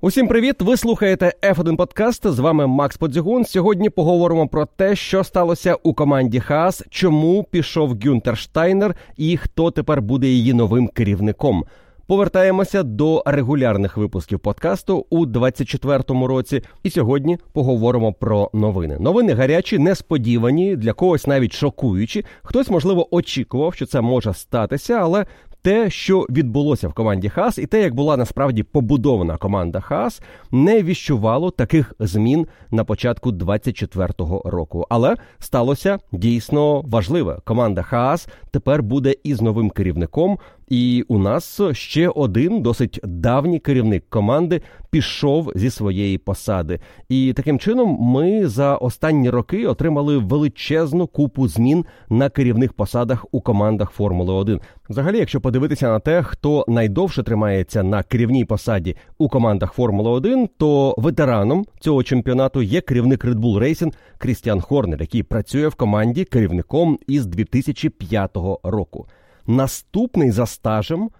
Усім привіт! Ви слухаєте F1 Подкаст. З вами Макс Подзігун. Сьогодні поговоримо про те, що сталося у команді Хаас, чому пішов Гюнтер Штайнер і хто тепер буде її новим керівником. Повертаємося до регулярних випусків подкасту у 24-му році. І сьогодні поговоримо про новини. Новини гарячі, несподівані, для когось навіть шокуючі. Хтось, можливо, очікував, що це може статися, але те, що відбулося в команді Хас, і те, як була насправді побудована команда Хас, не віщувало таких змін на початку 24-го року. Але сталося дійсно важливе. Команда Хас тепер буде із новим керівником. І у нас ще один досить давній керівник команди пішов зі своєї посади. І таким чином ми за останні роки отримали величезну купу змін на керівних посадах у командах Формули 1. Взагалі, якщо подивитися на те, хто найдовше тримається на керівній посаді у командах Формули 1, то ветераном цього чемпіонату є керівник Red Bull Racing Крістіан Хорнер, який працює в команді керівником із 2005 року. Наступний за стажем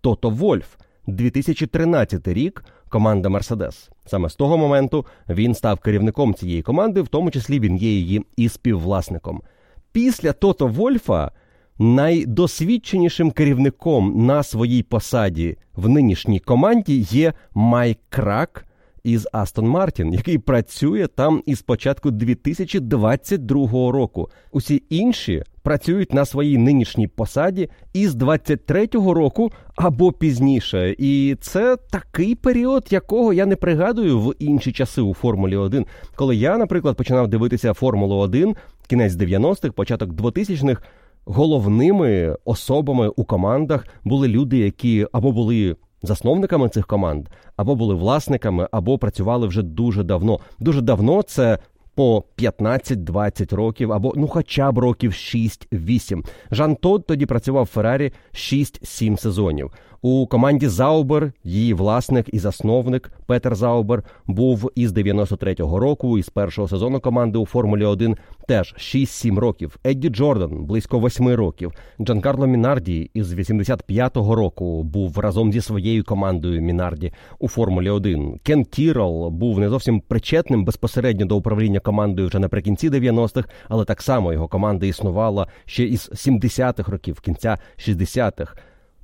Тото Вольф, 2013 рік. Команда Мерседес. Саме з того моменту він став керівником цієї команди, в тому числі він є її і співвласником. Після Тото Вольфа найдосвідченішим керівником на своїй посаді в нинішній команді є Майк Крак із Астон Мартін, який працює там із початку 2022 року. Усі інші працюють на своїй нинішній посаді із 23-го року або пізніше. І це такий період, якого я не пригадую в інші часи у Формулі 1. Коли я, наприклад, починав дивитися Формулу 1, кінець 90-х, початок 2000-х, головними особами у командах були люди, які або були засновниками цих команд, або були власниками, або працювали вже дуже давно. Дуже давно це. По 15-20 років, або ну хоча б років 6-8. Жан Тод тоді працював в Феррарі 6-7 сезонів. У команді Заубер її власник і засновник Петер Заубер був із 93-го року, із першого сезону команди у Формулі 1 теж 6-7 років. Едді Джордан близько 8 років. Джанкарло Мінарді із 85-го року був разом зі своєю командою Мінарді у Формулі 1. Кен Тірол був не зовсім причетним безпосередньо до управління командою вже наприкінці 90-х, але так само його команда існувала ще із 70-х років, кінця 60-х.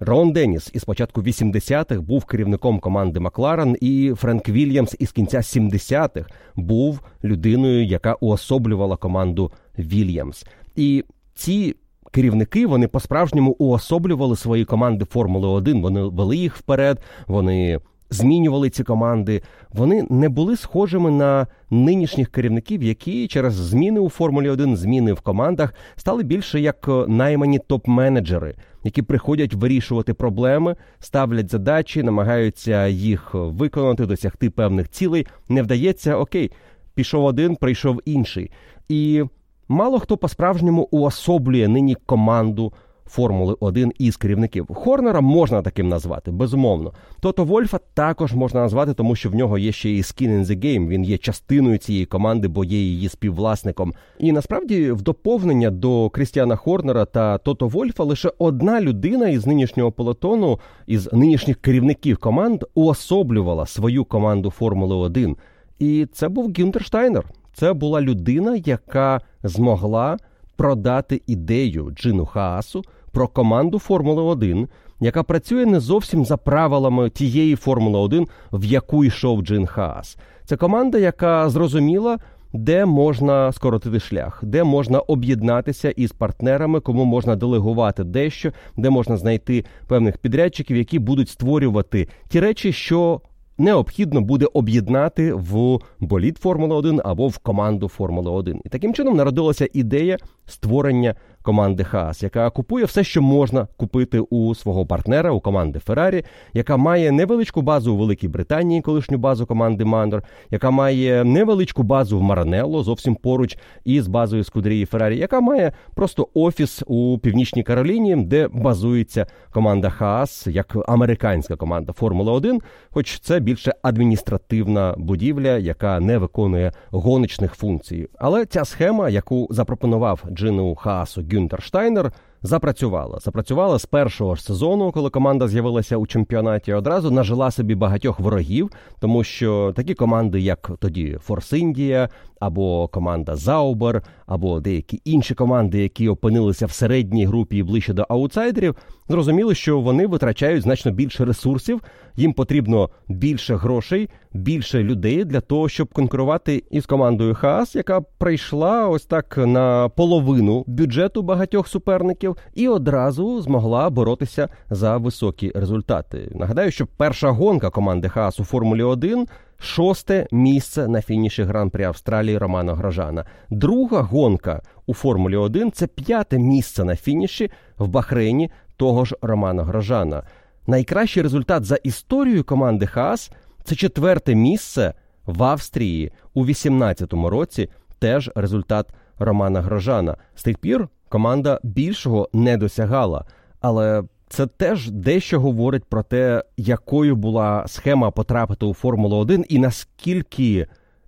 Рон Деніс із початку 80-х був керівником команди Макларен, і Френк Вільямс із кінця 70-х був людиною, яка уособлювала команду Вільямс. І ці керівники вони по-справжньому уособлювали свої команди Формули 1. Вони вели їх вперед, вони змінювали ці команди. Вони не були схожими на нинішніх керівників, які через зміни у Формулі 1, зміни в командах стали більше як наймані топ-менеджери які приходять вирішувати проблеми, ставлять задачі, намагаються їх виконати, досягти певних цілей. Не вдається, окей, пішов один, прийшов інший. І мало хто по-справжньому уособлює нині команду. Формули 1 із керівників. Хорнера можна таким назвати, безумовно. Тото Вольфа також можна назвати, тому що в нього є ще і skin in the game, Він є частиною цієї команди, бо є її співвласником. І насправді, в доповнення до Крістіана Хорнера та Тото Вольфа лише одна людина із нинішнього полотону, із нинішніх керівників команд, уособлювала свою команду Формули 1. І це був Гюнтер Штайнер. Це була людина, яка змогла продати ідею Джину Хаасу про команду Формули 1, яка працює не зовсім за правилами тієї Формули 1, в яку йшов Джин Хаас. Це команда, яка зрозуміла. Де можна скоротити шлях, де можна об'єднатися із партнерами, кому можна делегувати дещо, де можна знайти певних підрядчиків, які будуть створювати ті речі, що необхідно буде об'єднати в болід Формули 1 або в команду Формули 1. І таким чином народилася ідея створення команди Хаас, яка купує все, що можна купити у свого партнера, у команди Феррарі, яка має невеличку базу у Великій Британії, колишню базу команди Манор, яка має невеличку базу в Маранелло, зовсім поруч із базою Скудерії Феррарі, яка має просто офіс у Північній Кароліні, де базується команда Хаас, як американська команда Формула 1, хоч це більше адміністративна будівля, яка не виконує гоночних функцій. Але ця схема, яку запропонував Джину Хаасу Гюнтер Штайнер запрацювала. Запрацювала з першого ж сезону, коли команда з'явилася у чемпіонаті. Одразу нажила собі багатьох ворогів, тому що такі команди, як тоді Форс Індія, або команда Заубер, або деякі інші команди, які опинилися в середній групі і ближче до аутсайдерів, зрозуміли, що вони витрачають значно більше ресурсів. Їм потрібно більше грошей, більше людей для того, щоб конкурувати із командою Хаас, яка прийшла ось так на половину бюджету багатьох суперників, і одразу змогла боротися за високі результати. Нагадаю, що перша гонка команди Хаас у Формулі 1 шосте місце на фініші гран-при Австралії Романа Грожана. Друга гонка у Формулі 1 це п'яте місце на фініші в Бахрейні того ж Романа Грожана. Найкращий результат за історією команди Хаас це четверте місце в Австрії у 18-му році. Теж результат Романа Грожана. З тих пір команда більшого не досягала, але це теж дещо говорить про те, якою була схема потрапити у Формулу 1 і наскільки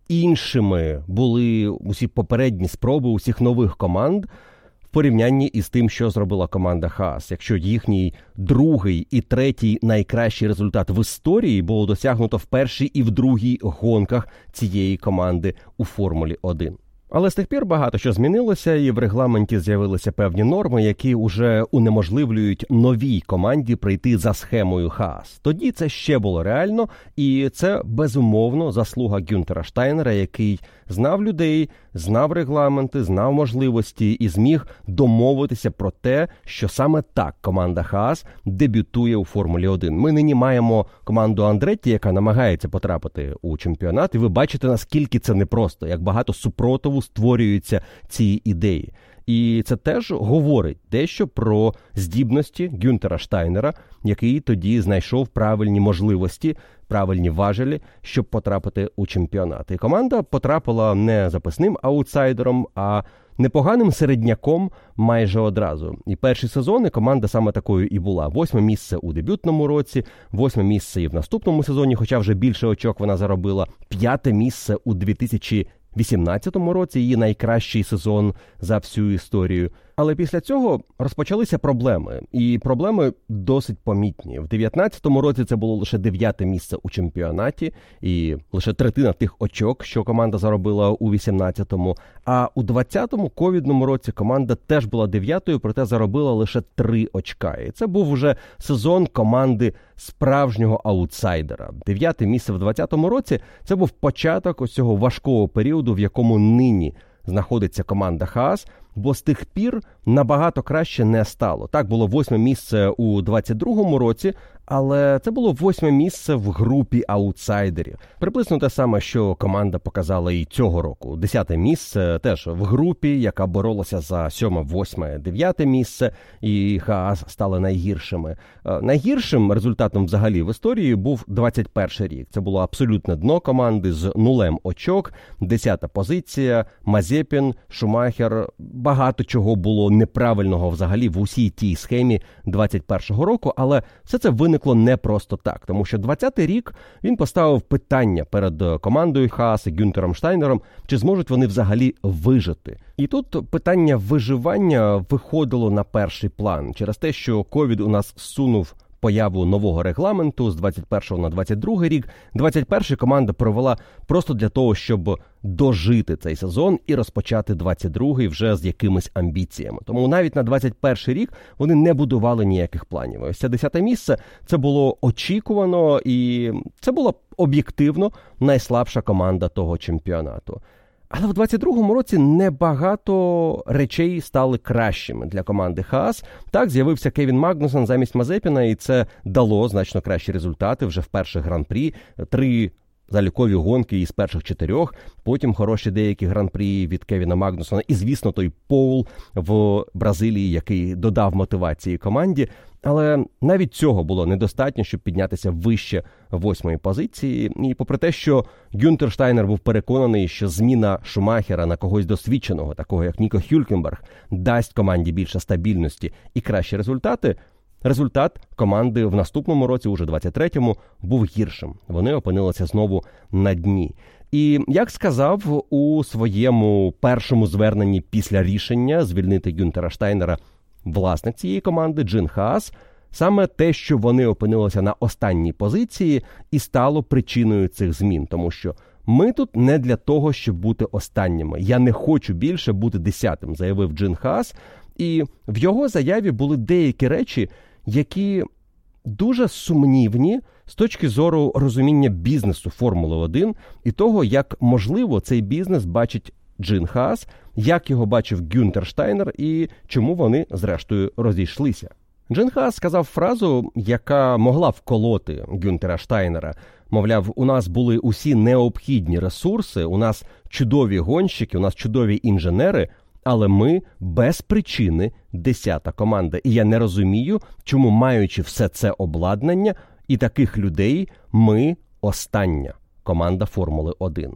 іншими були усі попередні спроби усіх нових команд в порівнянні із тим, що зробила команда Хаас. Якщо їхній другий і третій найкращий результат в історії було досягнуто в першій і в другій гонках цієї команди у Формулі 1. Але з тих пір багато що змінилося, і в регламенті з'явилися певні норми, які вже унеможливлюють новій команді прийти за схемою Хаас. Тоді це ще було реально, і це безумовно заслуга Гюнтера Штайнера, який знав людей, знав регламенти, знав можливості і зміг домовитися про те, що саме так команда Хаас дебютує у Формулі 1. Ми нині маємо команду Андретті, яка намагається потрапити у чемпіонат, і ви бачите наскільки це непросто, як багато супротиву створюються ці ідеї. І це теж говорить дещо про здібності Гюнтера Штайнера, який тоді знайшов правильні можливості, правильні важелі, щоб потрапити у чемпіонат. І команда потрапила не записним аутсайдером, а непоганим середняком майже одразу. І перші сезони команда саме такою і була: восьме місце у дебютному році, восьме місце і в наступному сезоні, хоча вже більше очок вона заробила, п'яте місце у 2000 2018 році її найкращий сезон за всю історію. Але після цього розпочалися проблеми, і проблеми досить помітні. В 19-му році це було лише дев'яте місце у чемпіонаті, і лише третина тих очок, що команда заробила у 18-му. А у 20-му ковідному році команда теж була дев'ятою, проте заробила лише три очка. І це був уже сезон команди справжнього аутсайдера. Дев'яте місце в 20-му році це був початок ось цього важкого періоду, в якому нині знаходиться команда Хаас бо з тих пір набагато краще не стало. Так було восьме місце у 22-му році, але це було восьме місце в групі аутсайдерів. Приблизно те саме, що команда показала і цього року. Десяте місце теж в групі, яка боролася за сьоме, восьме, дев'яте місце, і Хаас стали найгіршими. Е, найгіршим результатом взагалі в історії був 21 рік. Це було абсолютне дно команди з нулем очок, десята позиція, Мазепін, Шумахер багато чого було неправильного взагалі в усій тій схемі 21-го року, але все це виникло не просто так, тому що 20-й рік він поставив питання перед командою Хаас і Гюнтером Штайнером, чи зможуть вони взагалі вижити. І тут питання виживання виходило на перший план через те, що ковід у нас сунув появу нового регламенту з 21 на 22 рік. 21 команда провела просто для того, щоб дожити цей сезон і розпочати 22-й вже з якимись амбіціями. Тому навіть на 21 рік вони не будували ніяких планів. Ось це 10 місце це було очікувано, і це була об'єктивно найслабша команда того чемпіонату. Але в 22-му році небагато речей стали кращими для команди Хаас. Так з'явився Кевін Магнусон замість Мазепіна, і це дало значно кращі результати вже в перших гран-прі. Три залікові гонки із перших чотирьох. Потім хороші деякі гран-прі від Кевіна Магнусона. І, звісно, той Поул в Бразилії, який додав мотивації команді. Але навіть цього було недостатньо, щоб піднятися вище восьмої позиції. І попри те, що Гюнтер Штайнер був переконаний, що зміна Шумахера на когось досвідченого, такого як Ніко Хюлькенберг, дасть команді більше стабільності і кращі результати. Результат команди в наступному році, уже 23-му, був гіршим. Вони опинилися знову на дні. І як сказав у своєму першому зверненні після рішення звільнити Гюнтера Штайнера власник цієї команди Джин Хаас. Саме те, що вони опинилися на останній позиції, і стало причиною цих змін, тому що ми тут не для того, щоб бути останніми. Я не хочу більше бути десятим, заявив Джин Хаас. І в його заяві були деякі речі, які дуже сумнівні з точки зору розуміння бізнесу Формули 1 і того, як можливо цей бізнес бачить Джин Хаас, як його бачив Гюнтер Штайнер і чому вони зрештою розійшлися. Джин Хаас сказав фразу, яка могла вколоти Гюнтера Штайнера. Мовляв, у нас були усі необхідні ресурси, у нас чудові гонщики, у нас чудові інженери, але ми без причини десята команда. І я не розумію, чому, маючи все це обладнання і таких людей, ми остання команда Формули 1.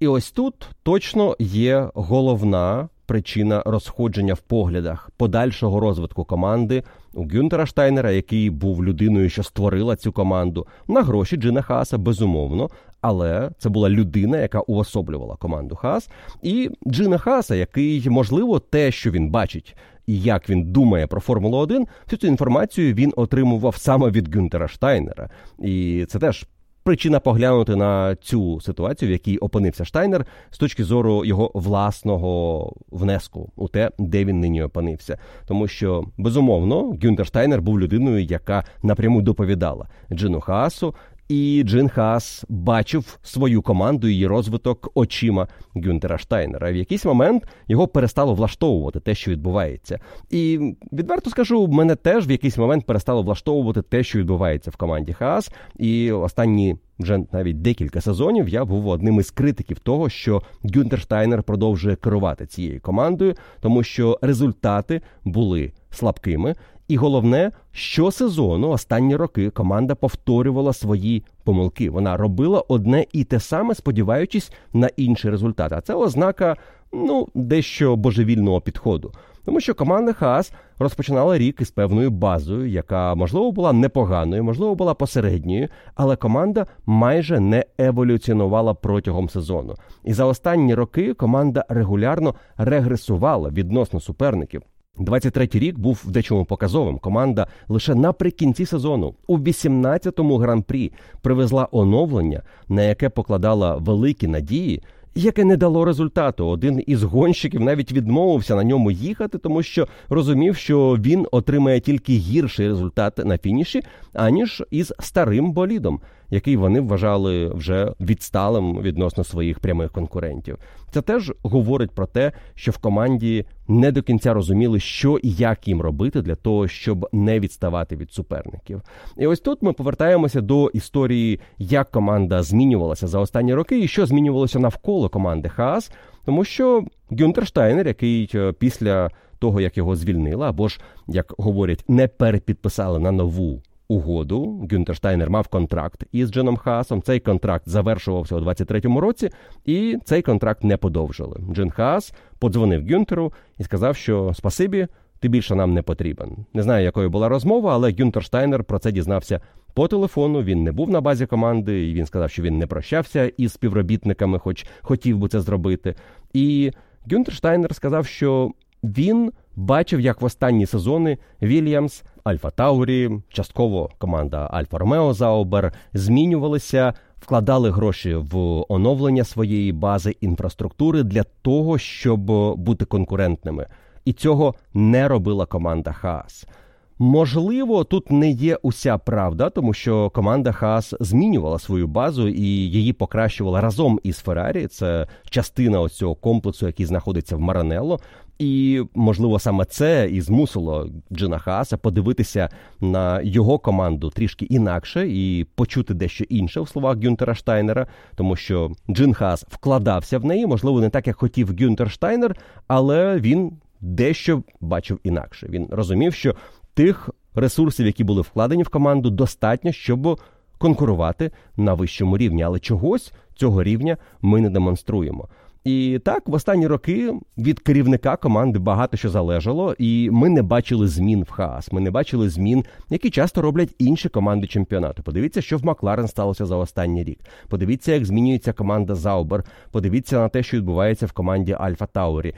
І ось тут точно є головна причина розходження в поглядах подальшого розвитку команди у Гюнтера Штайнера, який був людиною, що створила цю команду, на гроші Джина Хаса, безумовно. Але це була людина, яка уособлювала команду Хас, і Джина Хаса, який, можливо, те, що він бачить, і як він думає про Формулу 1, всю цю інформацію він отримував саме від Гюнтера Штайнера. І це теж причина поглянути на цю ситуацію, в якій опинився Штайнер, з точки зору його власного внеску у те, де він нині опинився. Тому що безумовно Гюнтер Штайнер був людиною, яка напряму доповідала Джину Хаасу, і Джин Хаас бачив свою команду її розвиток очима Гюнтера Штайнера. В якийсь момент його перестало влаштовувати те, що відбувається. І відверто скажу, мене теж в якийсь момент перестало влаштовувати те, що відбувається в команді Хаас. І останні вже навіть декілька сезонів я був одним із критиків того, що Гюнтер Штайнер продовжує керувати цією командою, тому що результати були слабкими. І головне, що сезону останні роки команда повторювала свої помилки. Вона робила одне і те саме, сподіваючись на інший результат. А це ознака ну дещо божевільного підходу. Тому що команда Хаас розпочинала рік із певною базою, яка можливо була непоганою, можливо, була посередньою, але команда майже не еволюціонувала протягом сезону. І за останні роки команда регулярно регресувала відносно суперників. 23-й рік був в дечому показовим. Команда лише наприкінці сезону у 18-му гран-прі привезла оновлення, на яке покладала великі надії яке не дало результату. Один із гонщиків навіть відмовився на ньому їхати, тому що розумів, що він отримає тільки гірший результат на фініші, аніж із старим болідом, який вони вважали вже відсталим відносно своїх прямих конкурентів. Це теж говорить про те, що в команді не до кінця розуміли, що і як їм робити для того, щоб не відставати від суперників. І ось тут ми повертаємося до історії, як команда змінювалася за останні роки, і що змінювалося навколо команди Хаас, тому що Гюнтер Штайнер, який е, після того як його звільнили, або ж як говорять, не перепідписали на нову угоду. Гюнтер Штайнер мав контракт із Джином Хаасом. Цей контракт завершувався у 23-му році, і цей контракт не подовжили. Джин Хаас подзвонив Гюнтеру і сказав, що спасибі, ти більше нам не потрібен. Не знаю, якою була розмова, але Гюнтер Штайнер про це дізнався по телефону. Він не був на базі команди, і він сказав, що він не прощався із співробітниками, хоч хотів би це зробити. І Гюнтер Штайнер сказав, що він бачив, як в останні сезони Вільямс, Альфа Таурі, частково команда Альфа Ромео Заубер змінювалися, вкладали гроші в оновлення своєї бази інфраструктури для того, щоб бути конкурентними. І цього не робила команда Хаас. Можливо, тут не є уся правда, тому що команда Хаас змінювала свою базу і її покращувала разом із Феррарі. Це частина ось цього комплексу, який знаходиться в Маранелло. І, можливо, саме це і змусило Джина Хааса подивитися на його команду трішки інакше і почути дещо інше в словах Гюнтера Штайнера, тому що Джин Хаас вкладався в неї, можливо, не так, як хотів Гюнтер Штайнер, але він дещо бачив інакше. Він розумів, що тих ресурсів, які були вкладені в команду, достатньо, щоб конкурувати на вищому рівні. Але чогось цього рівня ми не демонструємо. І так, в останні роки від керівника команди багато що залежало, і ми не бачили змін в хаас. Ми не бачили змін, які часто роблять інші команди чемпіонату. Подивіться, що в Макларен сталося за останній рік. Подивіться, як змінюється команда Заубер. Подивіться на те, що відбувається в команді Альфа Таурі.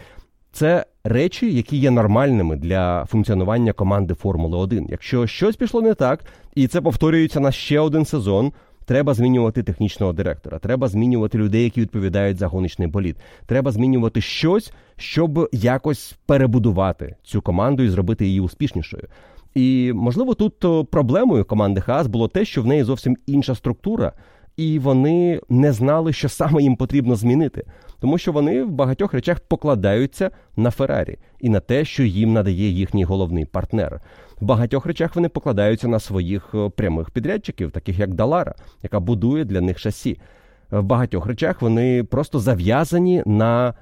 Це речі, які є нормальними для функціонування команди Формули 1. Якщо щось пішло не так, і це повторюється на ще один сезон. Треба змінювати технічного директора, треба змінювати людей, які відповідають за гоночний болід. Треба змінювати щось, щоб якось перебудувати цю команду і зробити її успішнішою. І можливо, тут проблемою команди Хаас було те, що в неї зовсім інша структура, і вони не знали, що саме їм потрібно змінити, тому що вони в багатьох речах покладаються на Феррарі і на те, що їм надає їхній головний партнер. В багатьох речах вони покладаються на своїх е, прямих підрядчиків, таких як Далара, яка будує для них шасі. В багатьох речах вони просто зав'язані на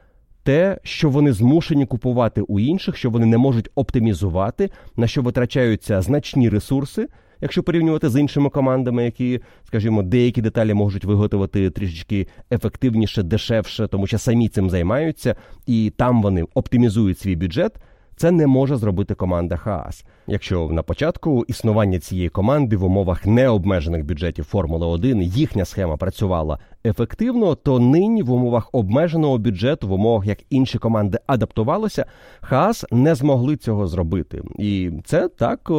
те, що вони змушені купувати у інших, що вони не можуть оптимізувати, на що витрачаються значні ресурси. Якщо порівнювати з іншими командами, які, скажімо, деякі деталі можуть виготовити трішечки ефективніше, дешевше, тому що самі цим займаються, і там вони оптимізують свій бюджет. Це не може зробити команда Хаас. Якщо на початку існування цієї команди в умовах необмежених бюджетів Формули 1 їхня схема працювала ефективно, то нині в умовах обмеженого бюджету, в умовах як інші команди адаптувалися, Хаас не змогли цього зробити. І це так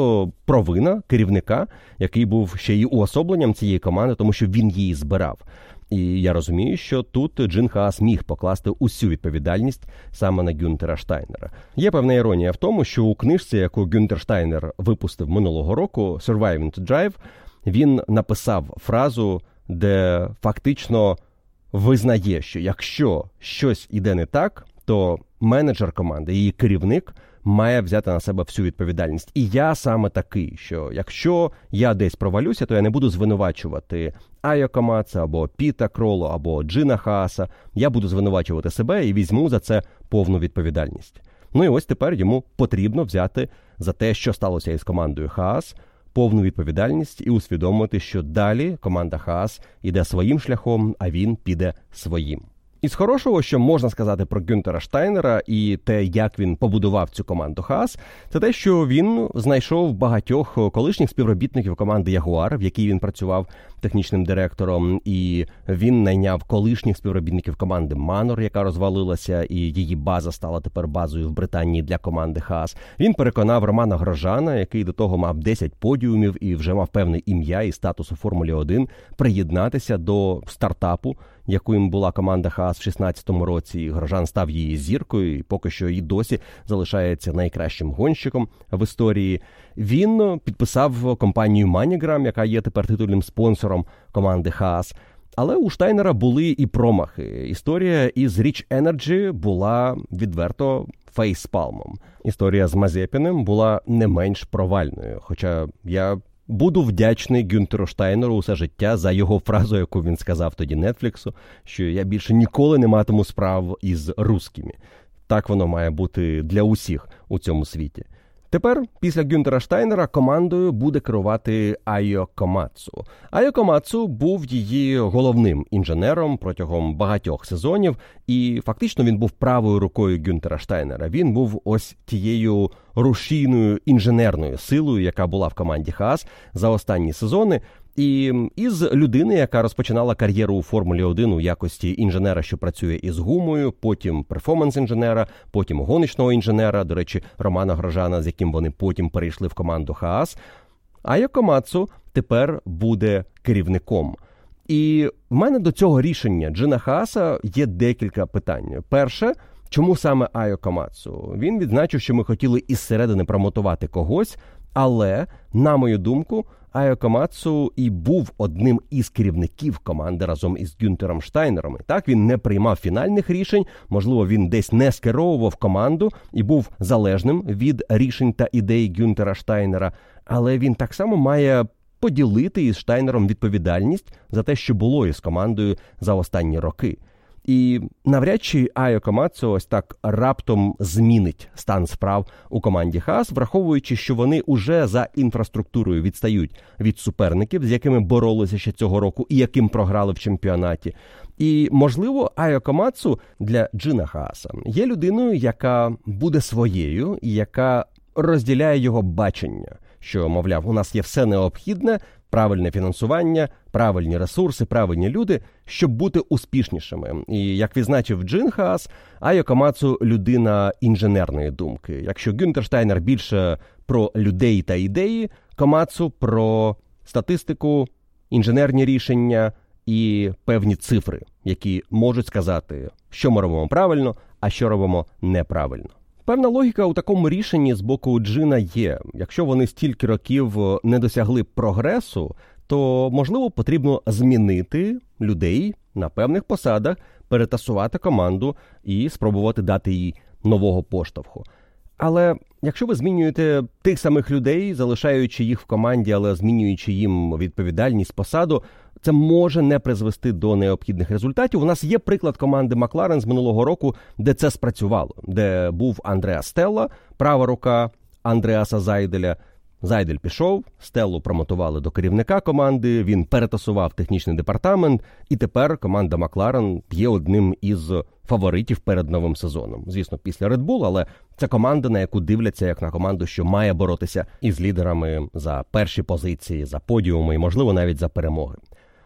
провина керівника, який був ще й уособленням цієї команди, тому що він її збирав. І я розумію, що тут Джин Хаас міг покласти усю відповідальність саме на Гюнтера Штайнера. Є певна іронія в тому, що у книжці, яку Гюнтер Штайнер випустив минулого року, «Surviving to Drive», він написав фразу, де фактично визнає, що якщо щось іде не так, то менеджер команди, її керівник має взяти на себе всю відповідальність. І я саме такий, що якщо я десь провалюся, то я не буду звинувачувати Айо Камаца, або Піта Кроло, або Джина Хааса. Я буду звинувачувати себе і візьму за це повну відповідальність. Ну і ось тепер йому потрібно взяти за те, що сталося із командою Хаас, повну відповідальність і усвідомити, що далі команда Хаас іде своїм шляхом, а він піде своїм. Із хорошого, що можна сказати про Гюнтера Штайнера і те, як він побудував цю команду Хас, це те, що він знайшов багатьох колишніх співробітників команди Ягуар, в якій він працював технічним директором, і він найняв колишніх співробітників команди Манор, яка розвалилася, і її база стала тепер базою в Британії для команди Хас. Він переконав Романа Грожана, який до того мав 10 подіумів і вже мав певне ім'я і статус у Формулі 1, приєднатися до стартапу яким була команда Хаас в 16-му році. Грожан став її зіркою, і поки що і досі залишається найкращим гонщиком в історії. Він підписав компанію MoneyGram, яка є тепер титульним спонсором команди Хаас. Але у Штайнера були і промахи. Історія із Rich Energy була відверто фейспалмом. Історія з Мазепіним була не менш провальною. Хоча я Буду вдячний Гюнтеру Штайнеру усе життя за його фразу, яку він сказав тоді Нетфліксу, що я більше ніколи не матиму справ із русскими. Так воно має бути для усіх у цьому світі. Тепер, після Гюнтера Штайнера, командою буде керувати Айо Комацу. Айо Комацу був її головним інженером протягом багатьох сезонів, і фактично він був правою рукою Гюнтера Штайнера. Він був ось тією рушійною інженерною силою, яка була в команді Хас за останні сезони. І із людини, яка розпочинала кар'єру у Формулі 1 у якості інженера, що працює із гумою, потім перформанс-інженера, потім гоночного інженера, до речі, Романа Грожана, з яким вони потім перейшли в команду Хаас. А Якомацу тепер буде керівником. І в мене до цього рішення Джина Хааса є декілька питань. Перше, чому саме Айо Камацу? Він відзначив, що ми хотіли із середини промотувати когось, але, на мою думку, Айо Камацу і був одним із керівників команди разом із Гюнтером Штайнером. Так він не приймав фінальних рішень, можливо, він десь не скеровував команду і був залежним від рішень та ідей Гюнтера Штайнера, але він так само має. Поділити із Штайнером відповідальність за те, що було із командою за останні роки. І навряд чи Айо Комацо ось так раптом змінить стан справ у команді Хас, враховуючи, що вони уже за інфраструктурою відстають від суперників, з якими боролися ще цього року, і яким програли в чемпіонаті. І можливо, Айо Комацу для Джина Хааса є людиною, яка буде своєю і яка розділяє його бачення, що мовляв, у нас є все необхідне правильне фінансування, правильні ресурси, правильні люди, щоб бути успішнішими. І як відзначив Джин Хаас, Айо Камацу людина інженерної думки. Якщо Гюнтерштайнер більше про людей та ідеї, Камацу про статистику, інженерні рішення і певні цифри, які можуть сказати, що ми робимо правильно, а що робимо неправильно. Певна логіка у такому рішенні з боку Джина є. Якщо вони стільки років не досягли прогресу, то можливо потрібно змінити людей на певних посадах, перетасувати команду і спробувати дати їй нового поштовху. Але якщо ви змінюєте тих самих людей, залишаючи їх в команді, але змінюючи їм відповідальність посаду, це може не призвести до необхідних результатів. У нас є приклад команди Макларен з минулого року, де це спрацювало, де був Андреа Стелла, права рука Андреаса Зайделя. Зайдель пішов, Стеллу промотували до керівника команди. Він перетасував технічний департамент, і тепер команда Макларен є одним із фаворитів перед новим сезоном. Звісно, після Red Bull, але це команда, на яку дивляться як на команду, що має боротися із лідерами за перші позиції, за подіуми і, можливо, навіть за перемоги.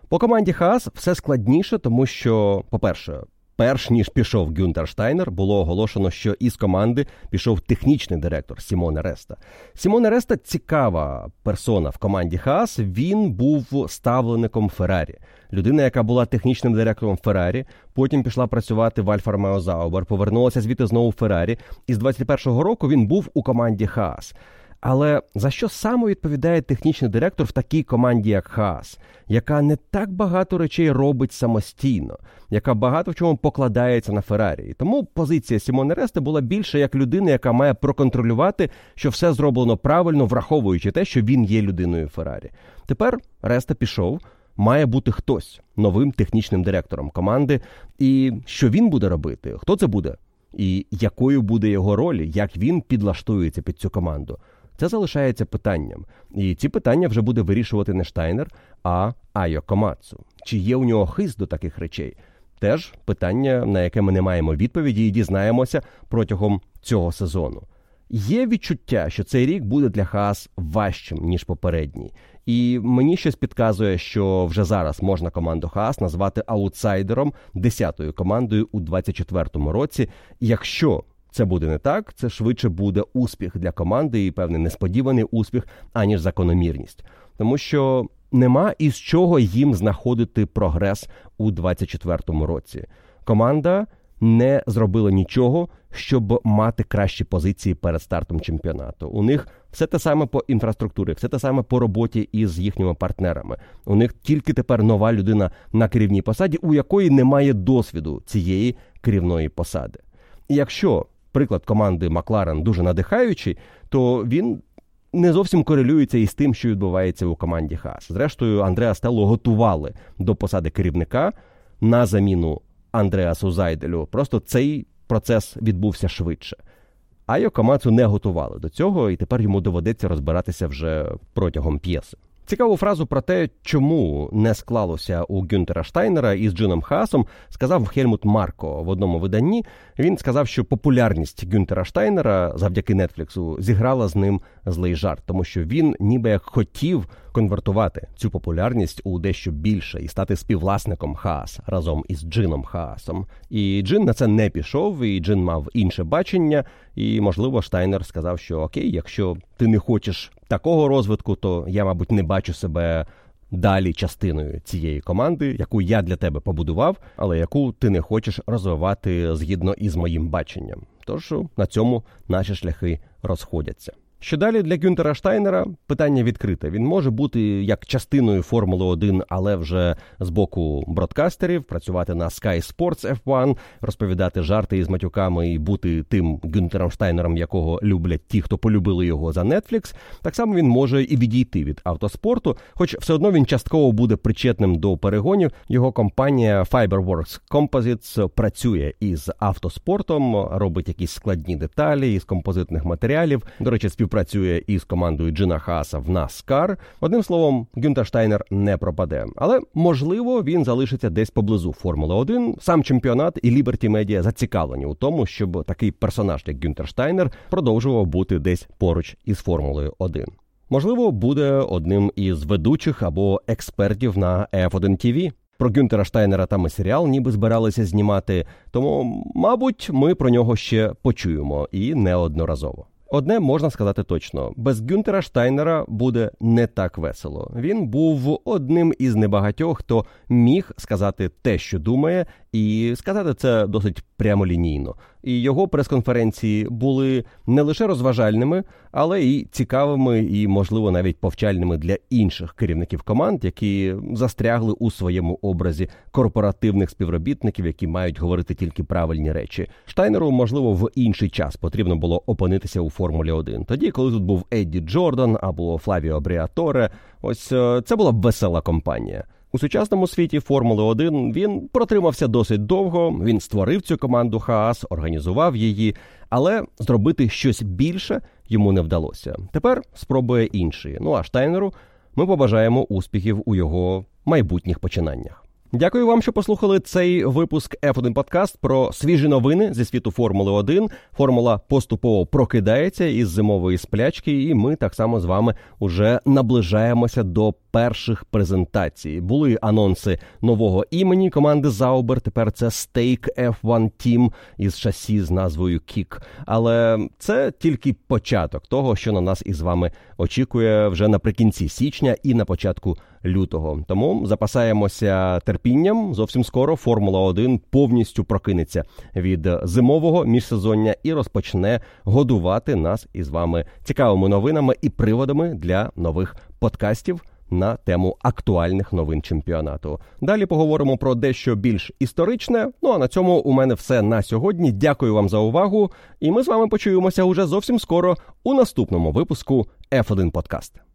По команді Хаас все складніше, тому що, по-перше, перш ніж пішов Гюнтер Штайнер, було оголошено, що із команди пішов технічний директор Сімоне Реста. Сімоне Реста цікава персона в команді Хаас. Він був ставлеником Феррарі. Людина, яка була технічним директором Феррарі, потім пішла працювати в Альфа Ромео Заубер, повернулася звідти знову в Феррарі. І з 21-го року він був у команді Хаас. Але за що саме відповідає технічний директор в такій команді, як Хас, яка не так багато речей робить самостійно, яка багато в чому покладається на Феррарі? Тому позиція Сімоне Ресте була більше як людина, яка має проконтролювати, що все зроблено правильно, враховуючи те, що він є людиною Феррарі. Тепер Реста пішов. Має бути хтось новим технічним директором команди, і що він буде робити? Хто це буде? І якою буде його роль, як він підлаштується під цю команду? Це залишається питанням. І ці питання вже буде вирішувати не Штайнер, а Айо Комацу. Чи є у нього хист до таких речей? Теж питання, на яке ми не маємо відповіді, і дізнаємося протягом цього сезону. Є відчуття, що цей рік буде для Хаас важчим ніж попередній, і мені щось підказує, що вже зараз можна команду Хаас назвати аутсайдером десятою командою у 24-му році, якщо це буде не так, це швидше буде успіх для команди і певний несподіваний успіх, аніж закономірність, тому що нема із чого їм знаходити прогрес у 24-му році. Команда не зробила нічого, щоб мати кращі позиції перед стартом чемпіонату. У них все те саме по інфраструктурі, все те саме по роботі із їхніми партнерами. У них тільки тепер нова людина на керівній посаді, у якої немає досвіду цієї керівної посади. І якщо приклад команди Макларен дуже надихаючий, то він не зовсім корелюється із тим, що відбувається у команді Хас. Зрештою, Андреа Стелло готували до посади керівника на заміну Андреасу Зайделю. Просто цей процес відбувся швидше. А Йокомацу не готували до цього, і тепер йому доведеться розбиратися вже протягом п'єси. Цікаву фразу про те, чому не склалося у Гюнтера Штайнера із Джином Хаасом, сказав Хельмут Марко в одному виданні. Він сказав, що популярність Гюнтера Штайнера завдяки Нетфліксу зіграла з ним злий жарт, тому що він ніби хотів конвертувати цю популярність у дещо більше і стати співвласником Хаас разом із Джином Хаасом. І Джин на це не пішов, і Джин мав інше бачення. І, можливо, Штайнер сказав, що окей, якщо ти не хочеш такого розвитку, то я, мабуть, не бачу себе. Далі частиною цієї команди, яку я для тебе побудував, але яку ти не хочеш розвивати згідно із моїм баченням. Тож на цьому наші шляхи розходяться. Що далі для Гюнтера Штайнера питання відкрите. Він може бути як частиною Формули 1, але вже з боку бродкастерів, працювати на Sky Sports F1, розповідати жарти із матюками і бути тим Гюнтером Штайнером, якого люблять ті, хто полюбили його за Netflix. Так само він може і відійти від автоспорту, хоч все одно він частково буде причетним до перегонів. Його компанія Fiberworks Composites працює із автоспортом, робить якісь складні деталі із композитних матеріалів. До речі, спів співпрацює із командою Джина Хаса в NASCAR. Одним словом, Гюнтер Штайнер не пропаде, але можливо він залишиться десь поблизу Формули 1 Сам чемпіонат і Liberty Media зацікавлені у тому, щоб такий персонаж, як Гюнтер Штайнер, продовжував бути десь поруч із Формулою 1 Можливо, буде одним із ведучих або експертів на F1 TV. Про Гюнтера Штайнера там і серіал ніби збиралися знімати, тому, мабуть, ми про нього ще почуємо і неодноразово. Одне можна сказати точно: без Гюнтера Штайнера буде не так весело. Він був одним із небагатьох, хто міг сказати те, що думає, і сказати це досить прямолінійно. І його прес-конференції були не лише розважальними, але і цікавими, і, можливо, навіть повчальними для інших керівників команд, які застрягли у своєму образі корпоративних співробітників, які мають говорити тільки правильні речі. Штайнеру, можливо, в інший час потрібно було опинитися у Формулі 1. Тоді, коли тут був Едді Джордан або Флавіо Бріаторе, ось е, це була весела компанія. У сучасному світі Формули 1 він протримався досить довго. Він створив цю команду Хаас, організував її, але зробити щось більше йому не вдалося. Тепер спробує інший. Ну а Штайнеру ми побажаємо успіхів у його майбутніх починаннях. Дякую вам, що послухали цей випуск F1 подкаст про свіжі новини зі світу Формули 1. Формула поступово прокидається із зимової сплячки, і ми так само з вами уже наближаємося до перших презентацій. Були анонси нового імені команди Заубер. Тепер це Stake F1 Team із шасі з назвою Kick. Але це тільки початок того, що на нас із вами очікує вже наприкінці січня і на початку лютого. Тому запасаємося терпінням. Зовсім скоро Формула 1 повністю прокинеться від зимового міжсезоння і розпочне годувати нас із вами цікавими новинами і приводами для нових подкастів. На тему актуальних новин чемпіонату. Далі поговоримо про дещо більш історичне. Ну а на цьому у мене все на сьогодні. Дякую вам за увагу, і ми з вами почуємося уже зовсім скоро у наступному випуску F1 Подкаст.